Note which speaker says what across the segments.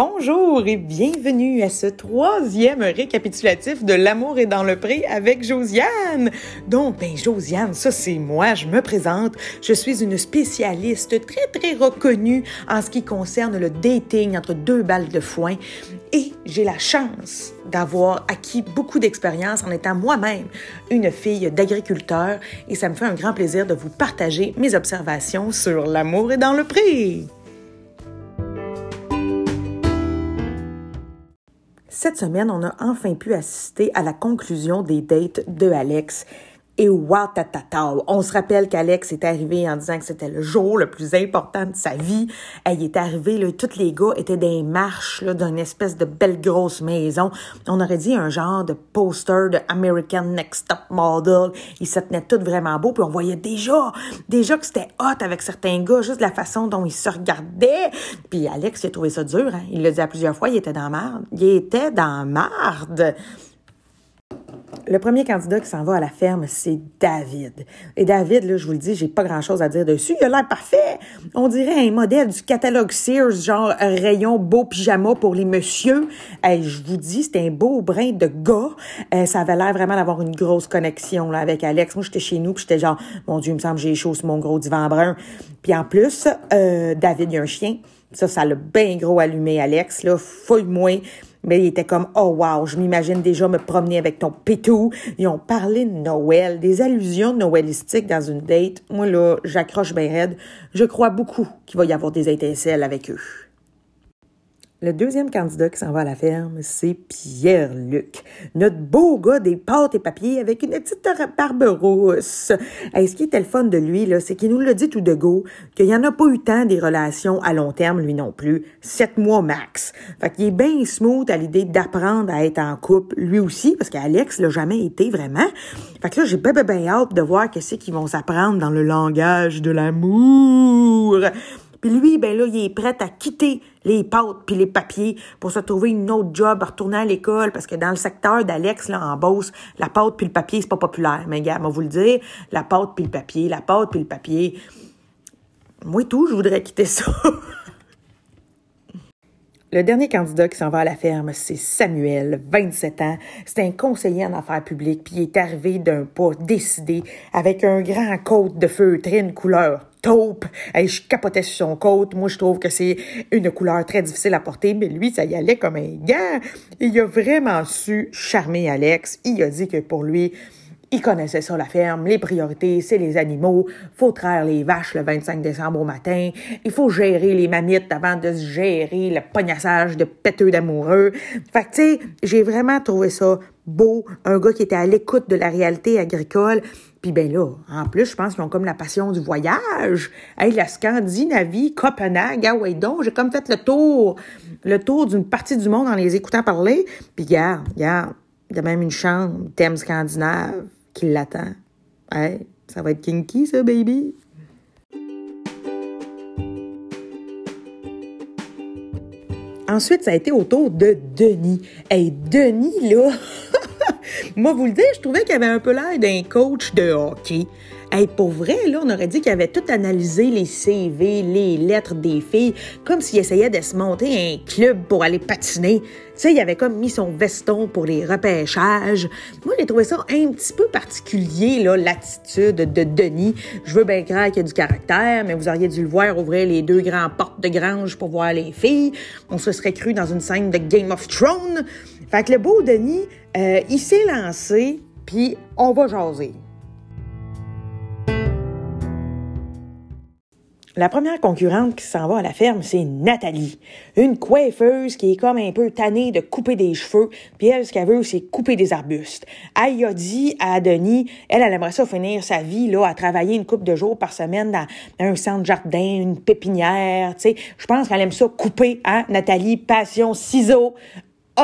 Speaker 1: Bonjour et bienvenue à ce troisième récapitulatif de L'amour est dans le pré avec Josiane. Donc, ben Josiane, ça c'est moi, je me présente. Je suis une spécialiste très très reconnue en ce qui concerne le dating entre deux balles de foin et j'ai la chance d'avoir acquis beaucoup d'expérience en étant moi-même une fille d'agriculteur et ça me fait un grand plaisir de vous partager mes observations sur l'amour est dans le pré. Cette semaine, on a enfin pu assister à la conclusion des dates de Alex et watatata. On se rappelle qu'Alex est arrivé en disant que c'était le jour le plus important de sa vie. Elle est arrivée, là, tous les gars étaient des marches d'une espèce de belle grosse maison. On aurait dit un genre de poster de American Next Top Model. Ils se tenaient tous vraiment beaux, puis on voyait déjà, déjà que c'était hot avec certains gars, juste la façon dont ils se regardaient. Puis Alex, il a trouvé ça dur. Hein? Il l'a dit à plusieurs fois, il était dans marde. Il était dans marde. Le premier candidat qui s'en va à la ferme, c'est David. Et David, là, je vous le dis, j'ai pas grand-chose à dire dessus. Il a l'air parfait. On dirait un modèle du catalogue Sears, genre rayon beau pyjama pour les messieurs. je vous dis, c'était un beau brin de gars. Euh, ça avait l'air vraiment d'avoir une grosse connexion là, avec Alex. Moi, j'étais chez nous, puis j'étais genre, mon Dieu, il me semble que j'ai chaud sur mon gros divan brun. Puis en plus, euh, David, il a un chien. Ça, ça l'a bien gros allumé, Alex. Là, fouille-moi. Mais il était comme, oh wow, je m'imagine déjà me promener avec ton pétou. Ils ont parlé de Noël, des allusions noëlistiques dans une date. Moi, là, j'accroche bien raide. Je crois beaucoup qu'il va y avoir des étincelles avec eux. Le deuxième candidat qui s'en va à la ferme, c'est Pierre-Luc, notre beau gars des pâtes et papiers avec une petite barbe rousse. Et ce qui était le fun de lui, là, c'est qu'il nous l'a dit tout de go, qu'il n'y en a pas eu tant des relations à long terme, lui non plus. Sept mois max. Fait qu'il est bien smooth à l'idée d'apprendre à être en couple, lui aussi, parce qu'Alex l'a jamais été vraiment. Fait que là, j'ai bien, bien, bien hâte de voir qu'est-ce qu'ils vont s'apprendre dans le langage de l'amour. Puis lui, ben là, il est prêt à quitter les pâtes puis les papiers pour se trouver une autre job, retourner à l'école, parce que dans le secteur d'Alex, là, en Beauce, la pâte puis le papier, c'est pas populaire. Mais gars, moi vous le dire, la pâte puis le papier, la pâte puis le papier. Moi tout, je voudrais quitter ça. Le dernier candidat qui s'en va à la ferme, c'est Samuel, 27 ans. C'est un conseiller en affaires publiques, puis il est arrivé d'un pas décidé, avec un grand côte de feutrine couleur taupe. et je capotais sur son côte. Moi, je trouve que c'est une couleur très difficile à porter, mais lui, ça y allait comme un gars. Il a vraiment su charmer Alex. Il a dit que pour lui, il connaissait ça, la ferme. Les priorités, c'est les animaux. Faut traire les vaches le 25 décembre au matin. Il faut gérer les mamites avant de gérer le pognassage de péteux d'amoureux. Fait que, tu sais, j'ai vraiment trouvé ça beau. Un gars qui était à l'écoute de la réalité agricole. Puis ben là, en plus, je pense qu'ils ont comme la passion du voyage. Hey, la Scandinavie, Copenhague, ah ouais donc, j'ai comme fait le tour, le tour d'une partie du monde en les écoutant parler. Puis regarde, regarde, il y a même une chambre, thème scandinave qui l'attend. Hey, ça va être kinky, ça, baby. Ensuite, ça a été au tour de Denis. Hey, Denis, là, moi, vous le dire, je trouvais qu'il avait un peu l'air d'un coach de hockey. Hey, pour vrai, là, on aurait dit qu'il avait tout analysé les CV, les lettres des filles, comme s'il essayait de se monter un club pour aller patiner. Tu sais, il avait comme mis son veston pour les repêchages. Moi, j'ai trouvé ça un petit peu particulier, là, l'attitude de Denis. Je veux bien croire qu'il a du caractère, mais vous auriez dû le voir ouvrir les deux grands portes de grange pour voir les filles. On se serait cru dans une scène de Game of Thrones. Fait que le beau Denis, euh, il s'est lancé, puis on va jaser. La première concurrente qui s'en va à la ferme, c'est Nathalie, une coiffeuse qui est comme un peu tannée de couper des cheveux, puis elle, ce qu'elle veut, c'est couper des arbustes. Elle a dit à Denis, elle, elle aimerait ça finir sa vie, là, à travailler une coupe de jours par semaine dans un centre jardin, une pépinière, tu sais. Je pense qu'elle aime ça couper, hein, Nathalie, passion, ciseaux,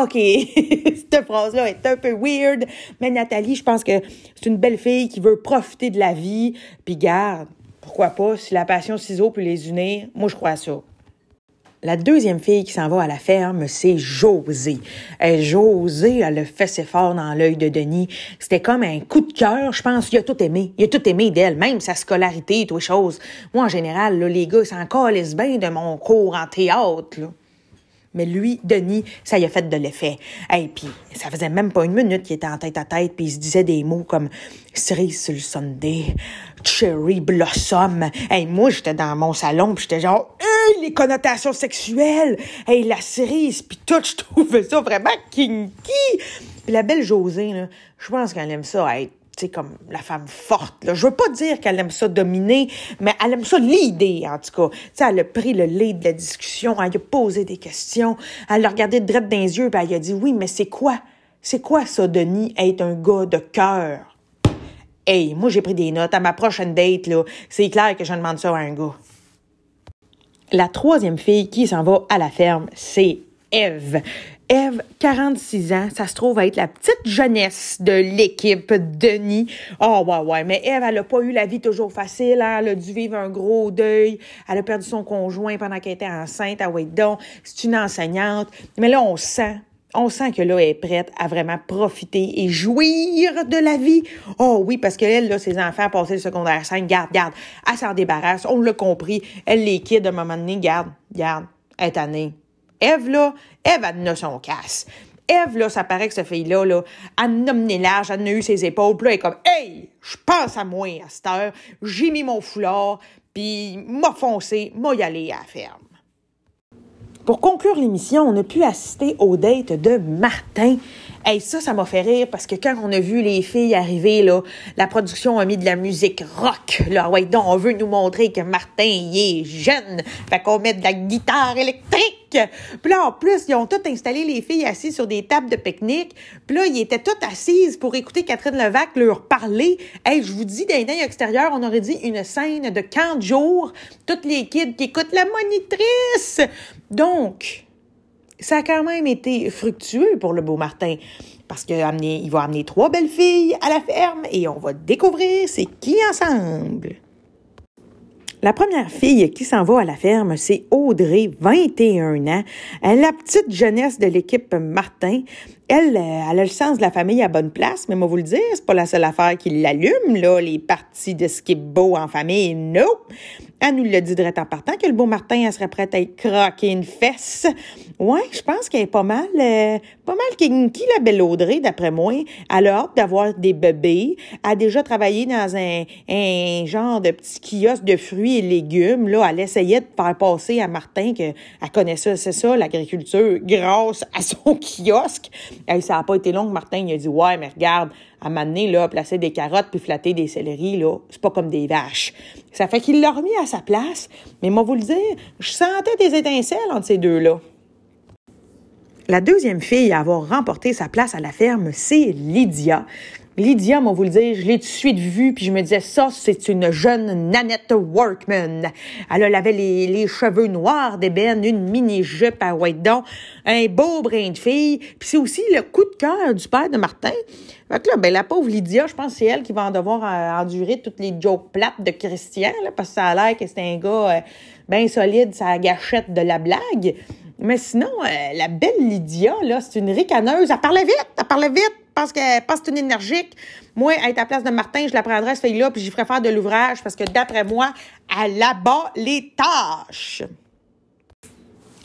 Speaker 1: OK, cette phrase-là est un peu weird, mais Nathalie, je pense que c'est une belle fille qui veut profiter de la vie, puis garde, pourquoi pas, si la passion ciseaux peut les unir, moi je crois à ça. La deuxième fille qui s'en va à la ferme, c'est Josée. Et Josée, elle a fait ses fort dans l'œil de Denis. C'était comme un coup de cœur, je pense. Il a tout aimé. Il a tout aimé d'elle, même sa scolarité et toutes choses. Moi, en général, les gars, ils s'en bien de mon cours en théâtre. Mais lui, Denis, ça y a fait de l'effet. Et puis, ça faisait même pas une minute qu'il était en tête à tête, puis il se disait des mots comme cerise sur le Sunday, cherry blossom. Hey, moi, j'étais dans mon salon, puis j'étais genre, hey, les connotations sexuelles, hey, la cerise, puis tout, je trouvais ça vraiment kinky. Puis la belle Josée, là, je pense qu'elle aime ça tu sais, comme la femme forte. Là. Je veux pas dire qu'elle aime ça dominer, mais elle aime ça l'idée, en tout cas. Tu sais, elle a pris le lead de la discussion, elle a posé des questions, elle l'a regardé direct dans les yeux, puis elle a dit, oui, mais c'est quoi? C'est quoi ça, Denis, être un gars de cœur? Hey, moi, j'ai pris des notes. À ma prochaine date, là, c'est clair que je demande ça à un gars. La troisième fille qui s'en va à la ferme, c'est Eve. Eve, 46 ans, ça se trouve être la petite jeunesse de l'équipe Denis. Oh, ouais, ouais, mais Eve, elle n'a pas eu la vie toujours facile. Hein? Elle a dû vivre un gros deuil. Elle a perdu son conjoint pendant qu'elle était enceinte. Ah, ouais, donc, c'est une enseignante. Mais là, on sent, on sent que là, elle est prête à vraiment profiter et jouir de la vie. Oh oui, parce qu'elle, là, ses enfants passé le secondaire 5, garde, garde, elle s'en débarrasse, on l'a compris. Elle les quitte à un moment donné, garde, garde, elle est année. Eve, là, Eve, elle a son casse. Eve, là, ça paraît que cette fille-là, là, a mené large, elle a eu ses épaules, puis là, elle est comme, hey, je pense à moi à cette heure, j'ai mis mon foulard, puis m'a foncé, m'a y aller à la ferme. Pour conclure l'émission, on a pu assister au date de Martin. Hey, ça, ça m'a fait rire parce que quand on a vu les filles arriver, là, la production a mis de la musique rock. Là, ouais, donc, on veut nous montrer que Martin, il est jeune. Fait qu'on met de la guitare électrique. Puis là, en plus, ils ont tout installé les filles assises sur des tables de pique-nique. Puis là, ils étaient toutes assises pour écouter Catherine Levac leur parler. Hey, je vous dis, d'un œil extérieur, on aurait dit une scène de 40 jours. Toutes les kids qui écoutent la monitrice. Donc, ça a quand même été fructueux pour le beau Martin parce qu'il va amener trois belles filles à la ferme et on va découvrir c'est qui ensemble. La première fille qui s'en va à la ferme, c'est Audrey, 21 ans. Elle la petite jeunesse de l'équipe Martin. Elle, euh, elle a le sens de la famille à bonne place, mais moi vous le dire, c'est pas la seule affaire qui l'allume, là, les parties de skip beau en famille, non. Elle nous l'a dit direct en partant que le beau Martin, serait prête à y croquer une fesse. Ouais, je pense qu'elle est pas mal, euh, pas mal qui la belle Audrey, d'après moi. Elle a hâte d'avoir des bébés. A déjà travaillé dans un, un genre de petit kiosque de fruits et légumes. Là, elle essayait de faire passer à Martin qu'elle connaissait, c'est ça, l'agriculture, grâce à son kiosque. Ça n'a pas été long que Martin a dit Ouais, mais regarde, à m'amener là, placer des carottes puis flatter des céleris, là, c'est pas comme des vaches. Ça fait qu'il l'a remis à sa place. Mais moi, vous le dire, je sentais des étincelles entre ces deux-là. La deuxième fille à avoir remporté sa place à la ferme, c'est Lydia. Lydia, moi, vous le dire, je l'ai tout de suite vue, puis je me disais, ça, c'est une jeune Nanette Workman. Elle avait les, cheveux noirs d'ébène, une mini-jupe à white don, un beau brin de fille, puis c'est aussi le coup de cœur du père de Martin. Fait que là, ben, la pauvre Lydia, je pense que c'est elle qui va en devoir endurer toutes les jokes plates de Christian, là, parce que ça a l'air que c'est un gars euh, bien solide, ça gâchette de la blague. Mais sinon, euh, la belle Lydia, là, c'est une ricaneuse. Elle parlait vite, elle parlait vite parce qu'elle passe une énergique. Moi, à la place de Martin, je la prendrais, cette fille-là, puis j'y ferais faire de l'ouvrage parce que d'après moi, elle abat les tâches.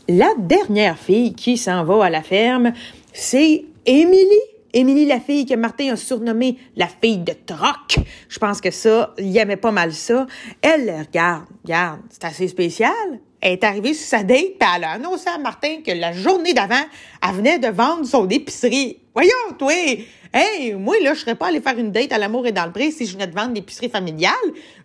Speaker 1: La dernière fille qui s'en va à la ferme, c'est Émilie. Émilie, la fille que Martin a surnommée la fille de troc. Je pense que ça, il aimait pas mal ça. Elle, regarde, regarde, c'est assez spécial. Elle est arrivée sur sa date, puis elle a annoncé à Martin que la journée d'avant, elle venait de vendre son épicerie. Voyons, toi! Hey, moi, là, je serais pas allée faire une date à l'amour et dans le prix si je venais de vendre l'épicerie familiale.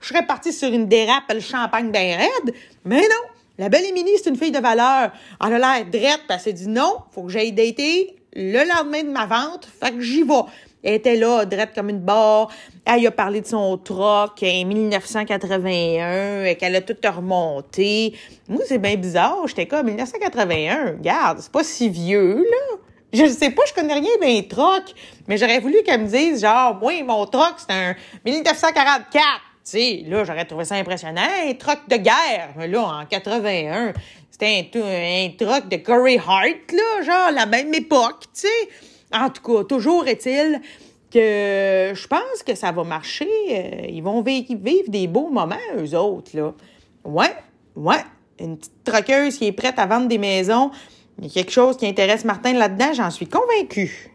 Speaker 1: Je serais partie sur une dérape, le champagne bien raide. Mais non! La belle Émilie, c'est une fille de valeur. Elle a l'air drette, elle s'est dit non, faut que j'aille dater le lendemain de ma vente, fait que j'y vais. Elle était là, drette comme une barre. Elle a parlé de son troc en 1981, et qu'elle a tout remonté. Moi, c'est bien bizarre. J'étais comme 1981. Regarde, c'est pas si vieux, là. Je sais pas, je connais rien bien troc, mais j'aurais voulu qu'elle me dise, genre, moi, mon troc, c'est un 1944. Tu sais, là, j'aurais trouvé ça impressionnant. Un troc de guerre. Mais là, en 81, c'était un, un troc de Corey Hart, là, genre, la même époque, tu sais. En tout cas, toujours est-il que je pense que ça va marcher. Euh, ils vont vivre des beaux moments, eux autres, là. Ouais, ouais. Une petite troqueuse qui est prête à vendre des maisons Il y a quelque chose qui intéresse Martin là-dedans, j'en suis convaincue.